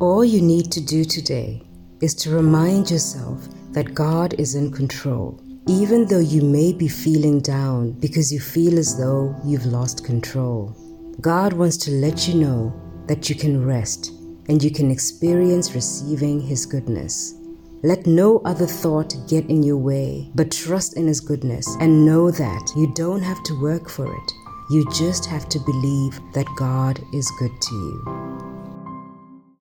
All you need to do today is to remind yourself that God is in control, even though you may be feeling down because you feel as though you've lost control. God wants to let you know that you can rest and you can experience receiving His goodness. Let no other thought get in your way, but trust in His goodness and know that you don't have to work for it. You just have to believe that God is good to you.